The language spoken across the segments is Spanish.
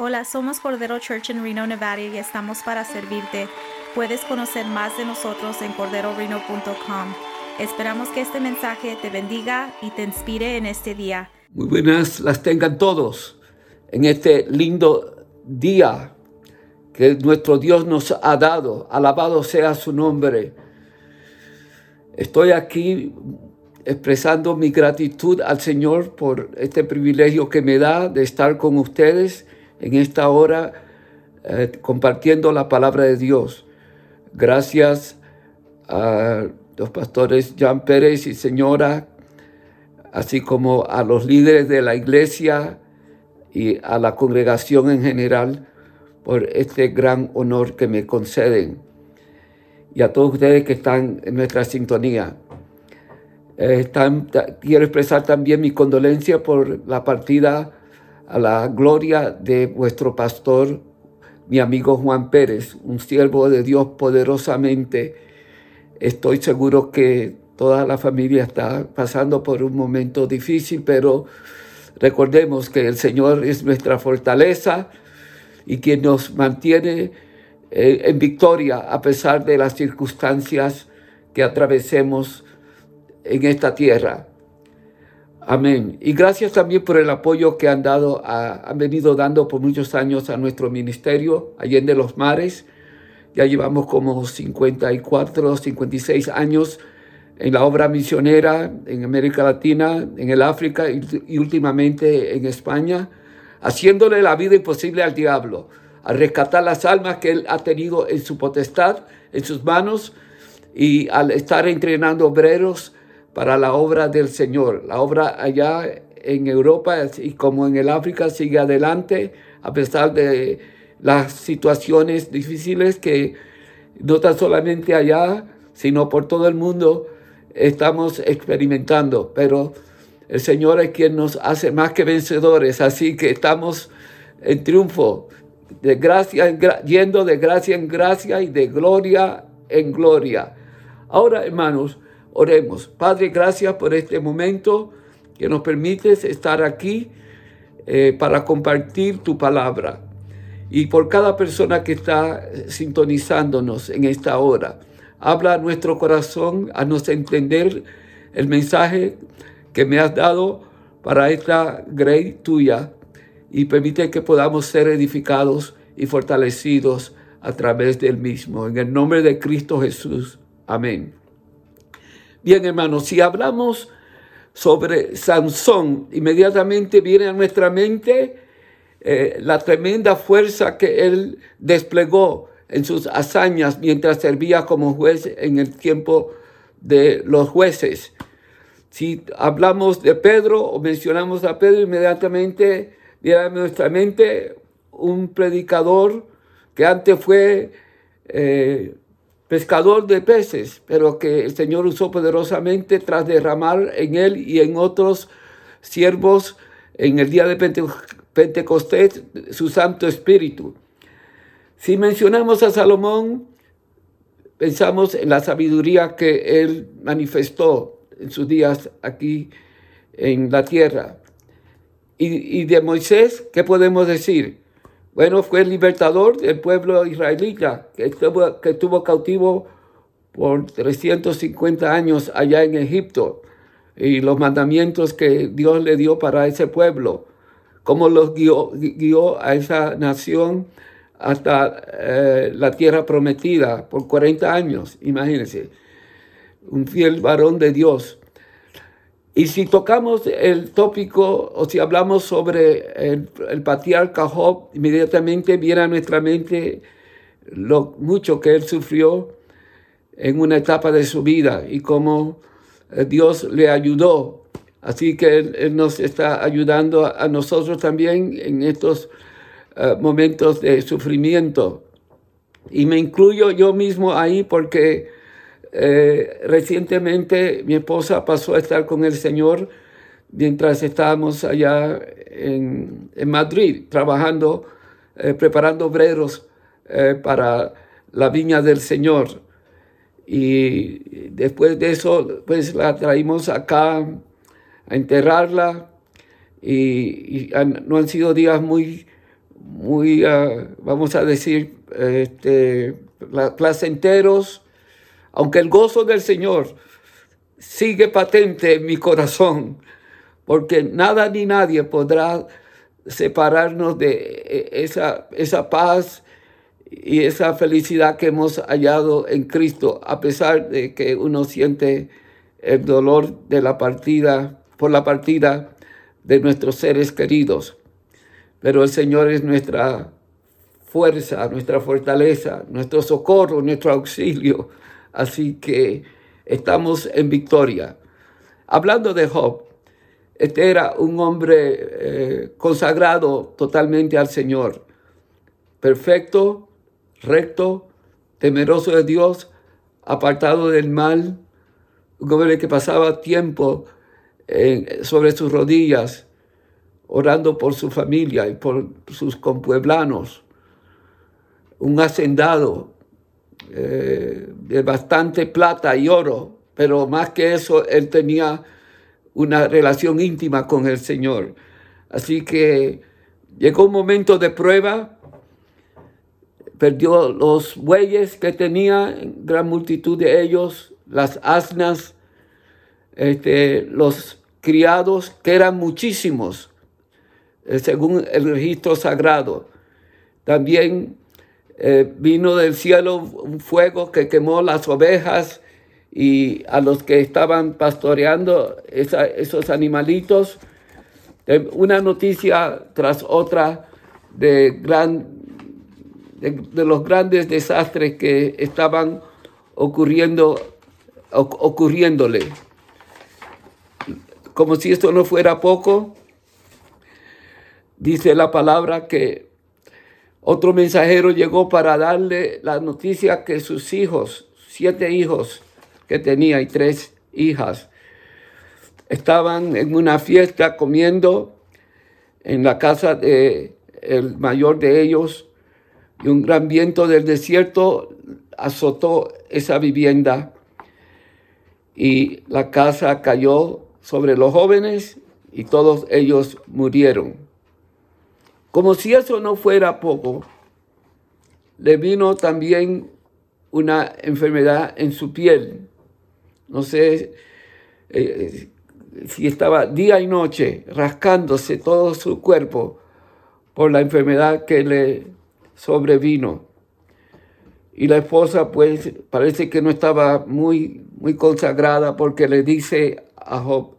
Hola, somos Cordero Church en Reno, Nevada y estamos para servirte. Puedes conocer más de nosotros en corderoreno.com. Esperamos que este mensaje te bendiga y te inspire en este día. Muy buenas las tengan todos en este lindo día que nuestro Dios nos ha dado. Alabado sea su nombre. Estoy aquí expresando mi gratitud al Señor por este privilegio que me da de estar con ustedes en esta hora eh, compartiendo la palabra de Dios. Gracias a los pastores Jean Pérez y señora, así como a los líderes de la iglesia y a la congregación en general por este gran honor que me conceden. Y a todos ustedes que están en nuestra sintonía. Eh, quiero expresar también mi condolencia por la partida a la gloria de vuestro pastor, mi amigo Juan Pérez, un siervo de Dios poderosamente. Estoy seguro que toda la familia está pasando por un momento difícil, pero recordemos que el Señor es nuestra fortaleza y quien nos mantiene eh, en victoria a pesar de las circunstancias que atravesemos en esta tierra. Amén. Y gracias también por el apoyo que han dado, han venido dando por muchos años a nuestro ministerio, Allende los Mares. Ya llevamos como 54, 56 años en la obra misionera en América Latina, en el África y, y últimamente en España, haciéndole la vida imposible al diablo, a rescatar las almas que él ha tenido en su potestad, en sus manos, y al estar entrenando obreros para la obra del Señor. La obra allá en Europa y como en el África sigue adelante a pesar de las situaciones difíciles que no tan solamente allá, sino por todo el mundo estamos experimentando. Pero el Señor es quien nos hace más que vencedores, así que estamos en triunfo, de gracia yendo de gracia en gracia y de gloria en gloria. Ahora, hermanos, Oremos. Padre, gracias por este momento que nos permites estar aquí eh, para compartir tu palabra. Y por cada persona que está sintonizándonos en esta hora, habla a nuestro corazón, a nos entender el mensaje que me has dado para esta grey tuya y permite que podamos ser edificados y fortalecidos a través del mismo. En el nombre de Cristo Jesús. Amén. Bien, hermanos, si hablamos sobre Sansón, inmediatamente viene a nuestra mente eh, la tremenda fuerza que él desplegó en sus hazañas mientras servía como juez en el tiempo de los jueces. Si hablamos de Pedro o mencionamos a Pedro, inmediatamente viene a nuestra mente un predicador que antes fue eh, pescador de peces, pero que el Señor usó poderosamente tras derramar en él y en otros siervos en el día de Pentecostés su Santo Espíritu. Si mencionamos a Salomón, pensamos en la sabiduría que él manifestó en sus días aquí en la tierra. Y, y de Moisés, ¿qué podemos decir? Bueno, fue el libertador del pueblo israelita que estuvo, que estuvo cautivo por 350 años allá en Egipto y los mandamientos que Dios le dio para ese pueblo, cómo los guió, a esa nación hasta eh, la tierra prometida por 40 años, imagínense, un fiel varón de Dios. Y si tocamos el tópico o si hablamos sobre el, el patriarca Job, inmediatamente viene a nuestra mente lo mucho que él sufrió en una etapa de su vida y cómo eh, Dios le ayudó. Así que él, nos está ayudando a, nosotros también en estos eh, momentos de sufrimiento. Y me incluyo yo mismo ahí porque eh, recientemente mi esposa pasó a estar con el Señor mientras estábamos allá en, Madrid trabajando, eh, preparando obreros eh, para la viña del Señor. Y después de eso, pues la traímos acá a enterrarla y, no han sido días muy, muy, ah, vamos a decir, este, placenteros, aunque el gozo del Señor sigue patente en mi corazón, porque nada ni nadie podrá separarnos de esa, esa paz y esa felicidad que hemos hallado en Cristo, a pesar de que uno siente el dolor de la partida, por la partida de nuestros seres queridos. Pero el Señor es nuestra fuerza, nuestra fortaleza, nuestro socorro, nuestro auxilio. Así que estamos en victoria. Hablando de Job, este era un hombre eh, consagrado totalmente al Señor, perfecto, recto, temeroso de Dios, apartado del mal, un hombre que pasaba tiempo sobre sus rodillas, orando por su familia y por sus compueblanos, un hacendado eh, de bastante plata y oro, pero más que eso, él tenía una relación íntima con el Señor. Así que llegó un momento de prueba, perdió los bueyes que tenía, gran multitud de ellos, las asnas, este, los criados, que eran muchísimos, eh, según el registro sagrado. También eh, vino del cielo un fuego que quemó las ovejas y a los que estaban pastoreando esos animalitos. Eh, una noticia tras otra de, gran, de, los grandes desastres que estaban ocurriendo, ocurriéndole. Como si esto no fuera poco, dice la palabra que otro mensajero llegó para darle la noticia que sus hijos, siete hijos que tenía y tres hijas, estaban en una fiesta comiendo en la casa de el mayor de ellos y un gran viento del desierto azotó esa vivienda y la casa cayó sobre los jóvenes y todos ellos murieron. Como si eso no fuera poco, le vino también una enfermedad en su piel. No sé eh, si estaba día y noche rascándose todo su cuerpo por la enfermedad que le sobrevino. Y la esposa pues parece que no estaba muy, muy consagrada porque le dice a Job,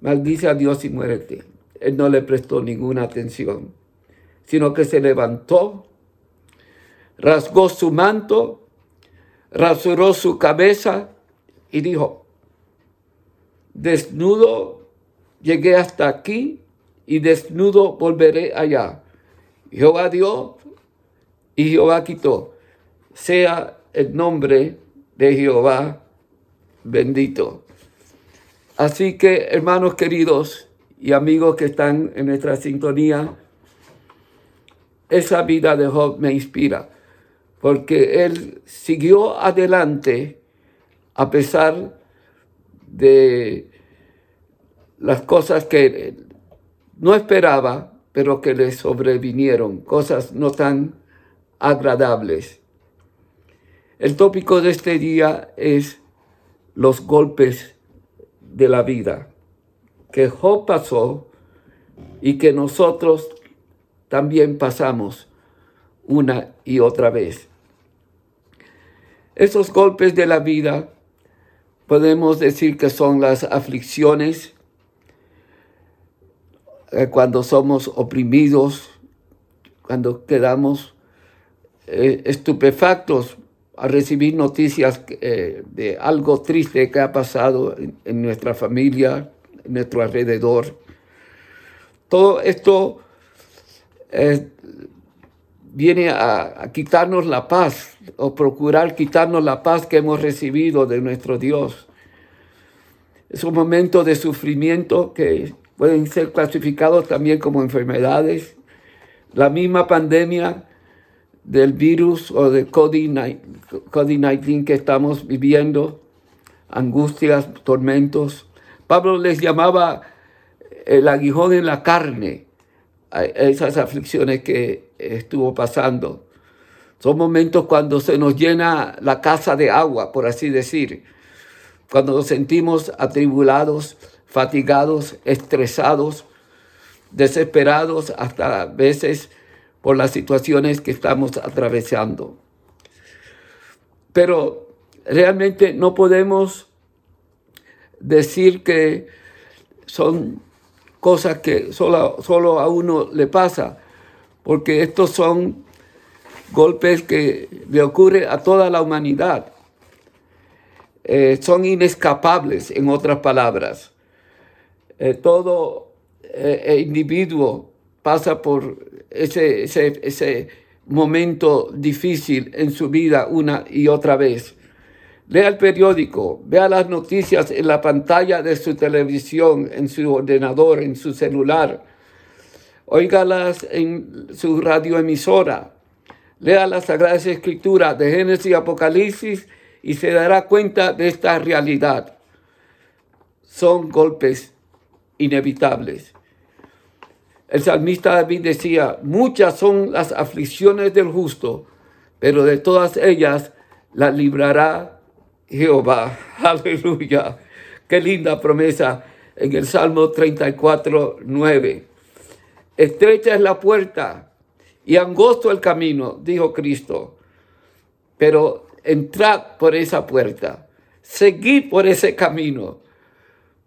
maldice a Dios y muérete él no le prestó ninguna atención, sino que se levantó, rasgó su manto, rasuró su cabeza y dijo, desnudo llegué hasta aquí y desnudo volveré allá. Jehová dio y Jehová quitó. Sea el nombre de Jehová bendito. Así que, hermanos queridos, y amigos que están en nuestra sintonía, esa vida de Job me inspira, porque él siguió adelante a pesar de las cosas que no esperaba, pero que le sobrevinieron, cosas no tan agradables. El tópico de este día es los golpes de la vida que Job pasó y que nosotros también pasamos una y otra vez. Esos golpes de la vida podemos decir que son las aflicciones, eh, cuando somos oprimidos, cuando quedamos eh, estupefactos a recibir noticias eh, de algo triste que ha pasado en nuestra familia, nuestro alrededor. Todo esto viene a, quitarnos la paz o procurar quitarnos la paz que hemos recibido de nuestro Dios. Es un momento de sufrimiento que pueden ser clasificados también como enfermedades. La misma pandemia del virus o de COVID-19 que estamos viviendo, angustias, tormentos, Pablo les llamaba el aguijón en la carne esas aflicciones que estuvo pasando. Son momentos cuando se nos llena la casa de agua, por así decir, cuando nos sentimos atribulados, fatigados, estresados, desesperados hasta veces por las situaciones que estamos atravesando. Pero realmente no podemos decir que son cosas que solo, solo a uno le pasa, porque estos son golpes que le ocurren a toda la humanidad. Eh, son inescapables, en otras palabras. Eh, todo eh, individuo pasa por ese, ese, ese momento difícil en su vida una y otra vez. Lea el periódico, vea las noticias en la pantalla de su televisión, en su ordenador, en su celular. Óigalas en su radioemisora. Lea las Sagradas Escrituras de Génesis y Apocalipsis y se dará cuenta de esta realidad. Son golpes inevitables. El salmista David decía, muchas son las aflicciones del justo, pero de todas ellas la librará Jehová. Aleluya. Qué linda promesa en el Salmo 34, 9. Estrecha es la puerta y angosto el camino, dijo Cristo. Pero entrad por esa puerta, seguid por ese camino,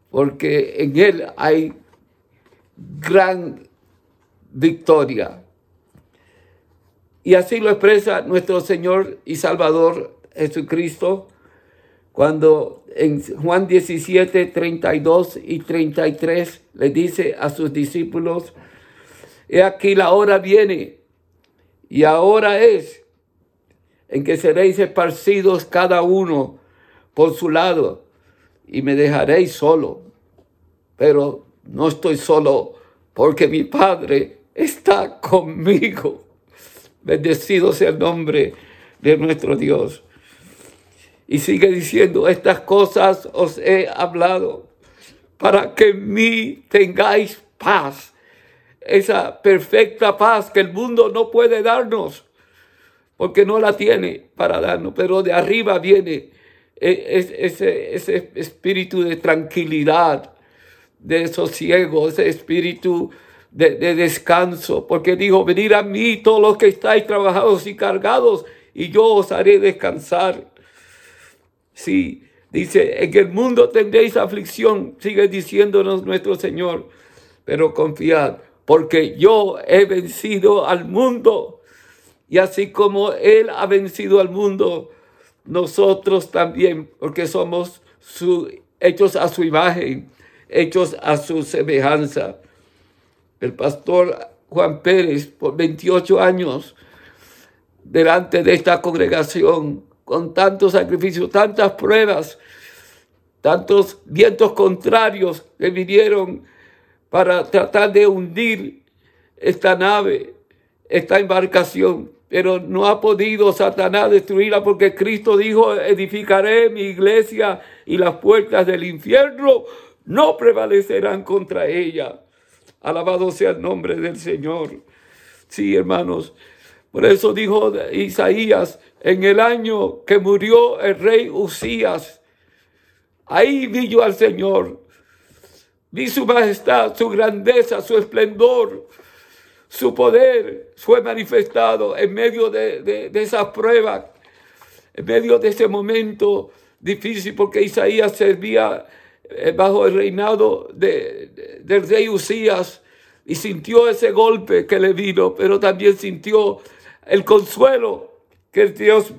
porque en él hay gran victoria. Y así lo expresa nuestro Señor y Salvador Jesucristo cuando en Juan 17, 32 y 33 le dice a sus discípulos, he aquí la hora viene y ahora es en que seréis esparcidos cada uno por su lado y me dejaréis solo. Pero no estoy solo porque mi Padre está conmigo. Bendecido sea el nombre de nuestro Dios. Y sigue diciendo, estas cosas os he hablado para que en mí tengáis paz. Esa perfecta paz que el mundo no puede darnos, porque no la tiene para darnos, pero de arriba viene e, ese, ese espíritu de tranquilidad, de sosiego, ese espíritu de, de, descanso, porque dijo, venid a mí todos los que estáis trabajados y cargados, y yo os haré descansar. Sí, dice, en el mundo tendréis aflicción, sigue diciéndonos nuestro Señor, pero confiad, porque yo he vencido al mundo. Y así como Él ha vencido al mundo, nosotros también, porque somos su, hechos a su imagen, hechos a su semejanza. El pastor Juan Pérez, por 28 años, delante de esta congregación, con tantos sacrificios, tantas pruebas, tantos vientos contrarios que vinieron para tratar de hundir esta nave, esta embarcación. Pero no ha podido Satanás destruirla porque Cristo dijo, edificaré mi iglesia y las puertas del infierno no prevalecerán contra ella. Alabado sea el nombre del Señor. Sí, hermanos. Por eso dijo Isaías, en el año que murió el rey Usías. Ahí vi yo al Señor. Vi su majestad, su grandeza, su esplendor, su poder fue manifestado en medio de, de, esas pruebas, en medio de ese momento difícil, porque Isaías servía eh, bajo el reinado de, del rey Usías y sintió ese golpe que le vino, pero también sintió el consuelo que Dios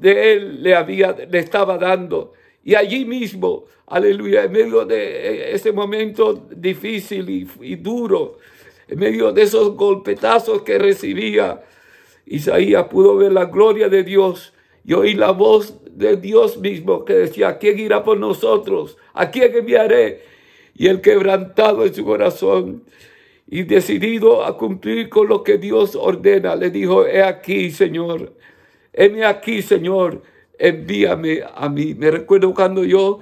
de él le había, le estaba dando. Y allí mismo, aleluya, en medio de ese momento difícil y, duro, en medio de esos golpetazos que recibía, Isaías pudo ver la gloria de Dios y oír la voz de Dios mismo que decía, ¿quién irá por nosotros? ¿A quién enviaré? Y el quebrantado en su corazón y decidido a cumplir con lo que Dios ordena, le dijo, he aquí, Señor, heme aquí, Señor, envíame a mí. Me recuerdo cuando yo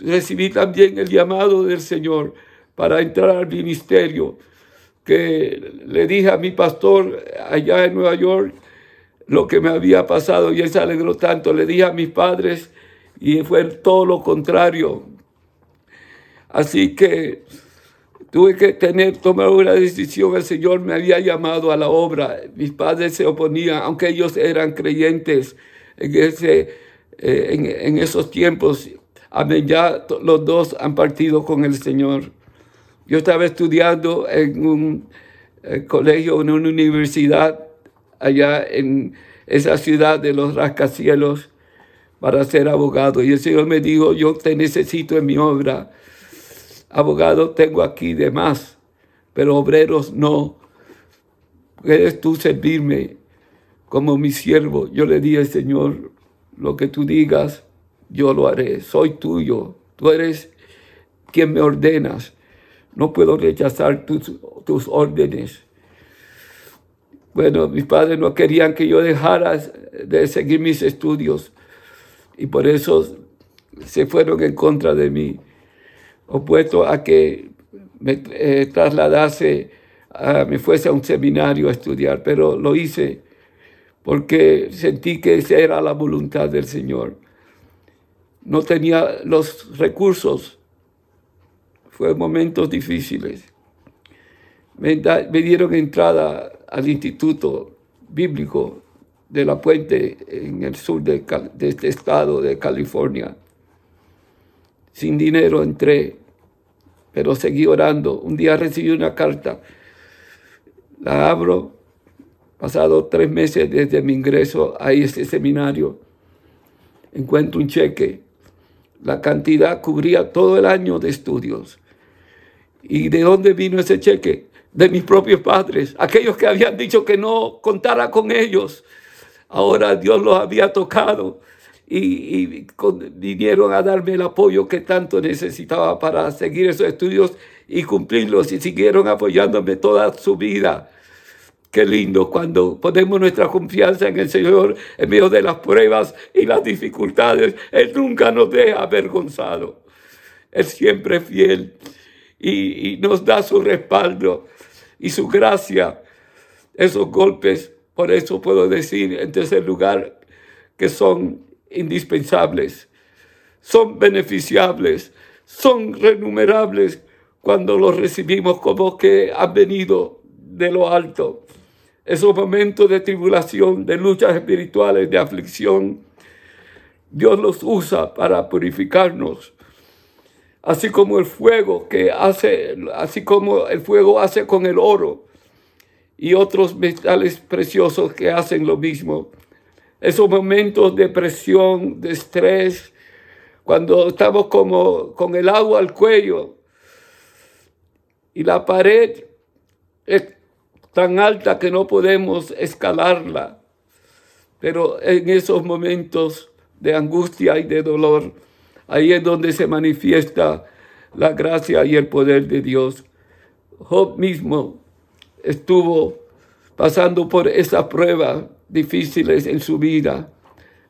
recibí también el llamado del Señor para entrar al ministerio. que le dije a mi pastor allá en Nueva York lo que me había pasado y él se alegró tanto. Le dije a mis padres y fue todo lo contrario. Así que tuve que tener, tomar una decisión. El Señor me había llamado a la obra. Mis padres se oponían, aunque ellos eran creyentes en, ese, eh, en, esos tiempos. Amén, ya los dos han partido con el Señor. Yo estaba estudiando en un eh, colegio, en una universidad allá en esa ciudad de los rascacielos para ser abogado. Y el Señor me dijo, yo te necesito en mi obra. Abogado tengo aquí de más, pero obreros no. ¿Puedes tú servirme como mi siervo? Yo le dije, Señor, lo que tú digas, yo lo haré. Soy tuyo. Tú eres quien me ordenas. No puedo rechazar tus, tus órdenes. Bueno, mis padres no querían que yo dejara de seguir mis estudios y por eso se fueron en contra de mí, opuesto a que me eh, trasladase, me fuese a un seminario a estudiar, pero lo hice porque sentí que esa era la voluntad del Señor. No tenía los recursos, fue momentos difíciles. Me, me dieron entrada al Instituto Bíblico de la Puente en el sur de, este estado de California. Sin dinero entré, pero seguí orando. Un día recibí una carta, la abro, pasado tres meses desde mi ingreso a ese seminario, encuentro un cheque. La cantidad cubría todo el año de estudios. ¿Y de dónde vino ese cheque? de mis propios padres, aquellos que habían dicho que no contara con ellos. Ahora Dios los había tocado y, vinieron a darme el apoyo que tanto necesitaba para seguir esos estudios y cumplirlos y siguieron apoyándome toda su vida. Qué lindo cuando ponemos nuestra confianza en el Señor en medio de las pruebas y las dificultades. Él nunca nos deja avergonzado. Él siempre es fiel y, y nos da su respaldo y su gracia, esos golpes, por eso puedo decir en tercer lugar que son indispensables, son beneficiables, son renumerables cuando los recibimos como que han venido de lo alto. Esos momentos de tribulación, de luchas espirituales, de aflicción, Dios los usa para purificarnos, así como el fuego que hace, así como el fuego hace con el oro y otros metales preciosos que hacen lo mismo. Esos momentos de presión, de estrés, cuando estamos como con el agua al cuello y la pared es tan alta que no podemos escalarla. Pero en esos momentos de angustia y de dolor, Ahí es donde se manifiesta la gracia y el poder de Dios. Job mismo estuvo pasando por esas pruebas difíciles en su vida,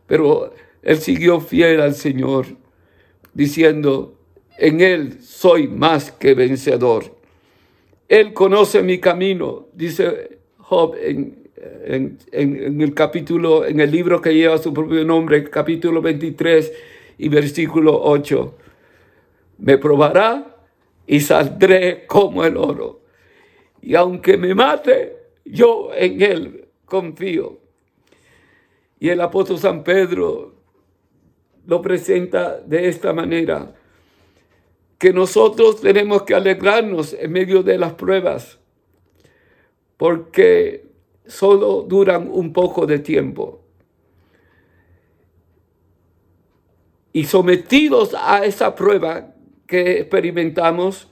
pero él siguió fiel al Señor, diciendo, en Él soy más que vencedor. Él conoce mi camino, dice Job en, el capítulo, en el libro que lleva su propio nombre, capítulo 23 y versículo 8. Me probará y saldré como el oro. Y aunque me mate, yo en él confío. Y el apóstol San Pedro lo presenta de esta manera, que nosotros tenemos que alegrarnos en medio de las pruebas, porque solo duran un poco de tiempo. y sometidos a esa prueba que experimentamos,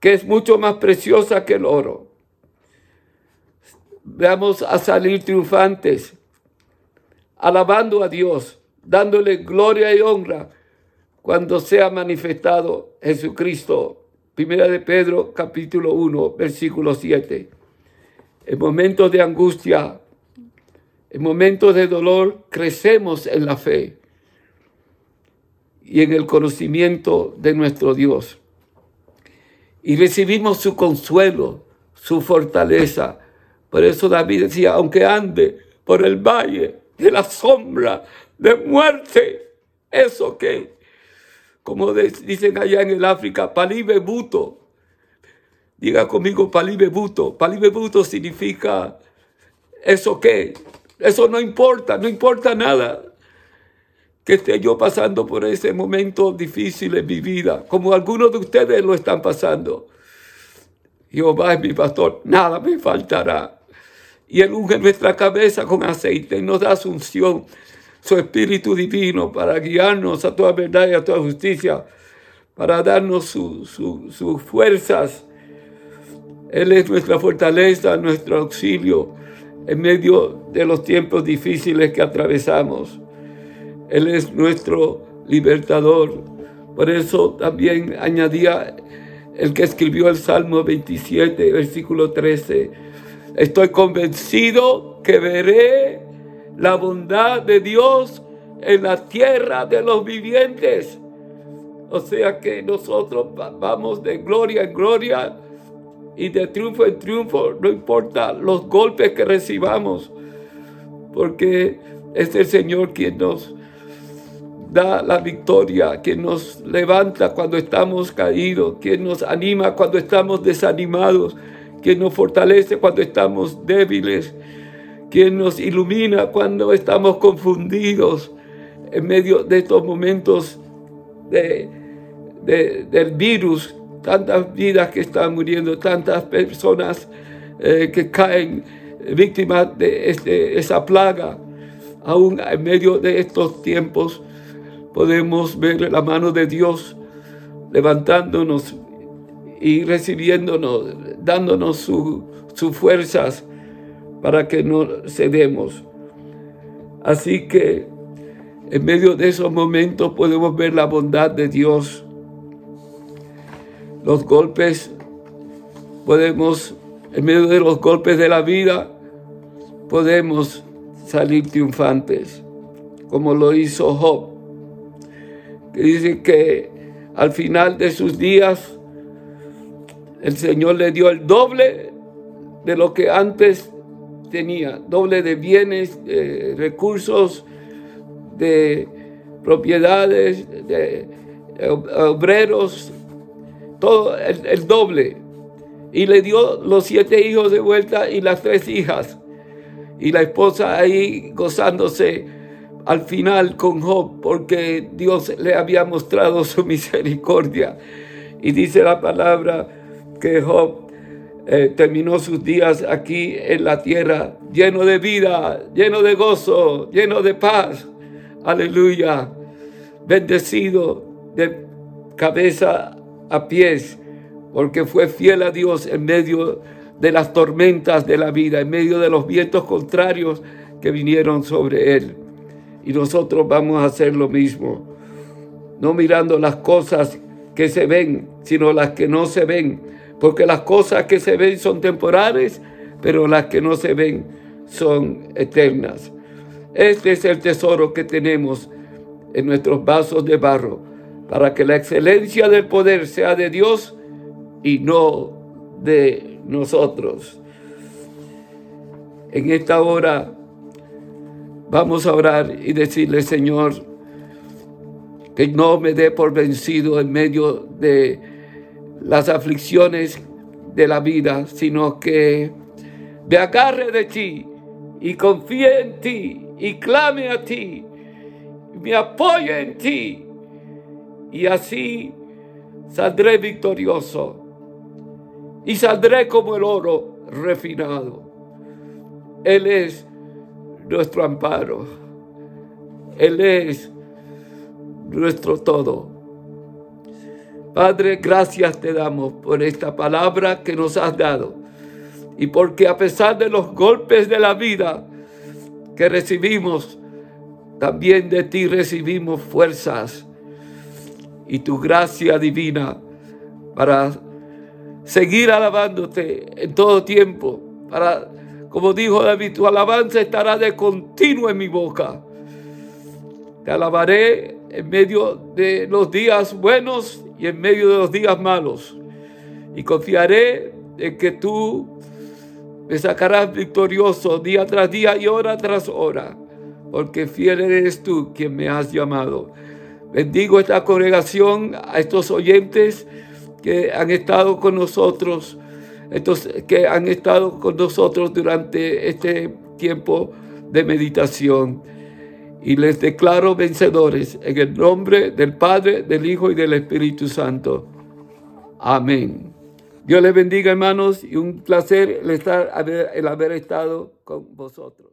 que es mucho más preciosa que el oro. Vamos a salir triunfantes, alabando a Dios, dándole gloria y honra cuando sea manifestado Jesucristo. Primera de Pedro, capítulo 1, versículo 7. En momentos de angustia, en momentos de dolor, crecemos en la fe y en el conocimiento de nuestro Dios. Y recibimos su consuelo, su fortaleza. Por eso David decía, aunque ande por el valle de la sombra de muerte, eso que, como dicen allá en el África, palibe buto. Diga conmigo palibe buto. Palibe buto significa eso que, eso no importa, no importa nada que esté yo pasando por ese momento difícil en mi vida, como algunos de ustedes lo están pasando. Jehová es mi pastor, nada me faltará. Y Él unge nuestra cabeza con aceite y nos da su unción, su Espíritu Divino para guiarnos a toda verdad y a toda justicia, para darnos sus fuerzas. Él es nuestra fortaleza, nuestro auxilio en medio de los tiempos difíciles que atravesamos. Él es nuestro libertador. Por eso también añadía el que escribió el Salmo 27, versículo 13. Estoy convencido que veré la bondad de Dios en la tierra de los vivientes. O sea que nosotros vamos de gloria en gloria y de triunfo en triunfo, no importa los golpes que recibamos, porque es el Señor quien nos da la victoria, quien nos levanta cuando estamos caídos, quien nos anima cuando estamos desanimados, quien nos fortalece cuando estamos débiles, quien nos ilumina cuando estamos confundidos en medio de estos momentos de, del virus, tantas vidas que están muriendo, tantas personas eh, que caen víctimas de este, esa plaga, aún en medio de estos tiempos podemos ver la mano de Dios levantándonos y recibiéndonos, dándonos sus fuerzas para que no cedemos. Así que en medio de esos momentos podemos ver la bondad de Dios. Los golpes, podemos, en medio de los golpes de la vida, podemos salir triunfantes, como lo hizo Job que dice que al final de sus días el Señor le dio el doble de lo que antes tenía, doble de bienes, de recursos, de propiedades, de obreros, todo el, el doble. Y le dio los siete hijos de vuelta y las tres hijas. Y la esposa ahí gozándose al final con Job porque Dios le había mostrado su misericordia. Y dice la palabra que Job eh, terminó sus días aquí en la tierra lleno de vida, lleno de gozo, lleno de paz. Aleluya. Bendecido de cabeza a pies porque fue fiel a Dios en medio de las tormentas de la vida, en medio de los vientos contrarios que vinieron sobre él. Y nosotros vamos a hacer lo mismo. No mirando las cosas que se ven, sino las que no se ven. Porque las cosas que se ven son temporales, pero las que no se ven son eternas. Este es el tesoro que tenemos en nuestros vasos de barro, para que la excelencia del poder sea de Dios y no de nosotros. En esta hora Vamos a orar y decirle, Señor, que no me dé por vencido en medio de las aflicciones de la vida, sino que me agarre de ti y confíe en ti y clame a ti, me apoye en ti y así saldré victorioso y saldré como el oro refinado. Él es nuestro amparo. Él es nuestro todo. Padre, gracias te damos por esta palabra que nos has dado y porque a pesar de los golpes de la vida que recibimos, también de ti recibimos fuerzas y tu gracia divina para seguir alabándote en todo tiempo, para como dijo David, tu alabanza estará de continuo en mi boca. Te alabaré en medio de los días buenos y en medio de los días malos. Y confiaré de que tú me sacarás victorioso día tras día y hora tras hora, porque fiel eres tú quien me has llamado. Bendigo esta congregación, a estos oyentes que han estado con nosotros, estos que han estado con nosotros durante este tiempo de meditación. Y les declaro vencedores en el nombre del Padre, del Hijo y del Espíritu Santo. Amén. Dios les bendiga, hermanos, y un placer el, estar, el haber estado con vosotros.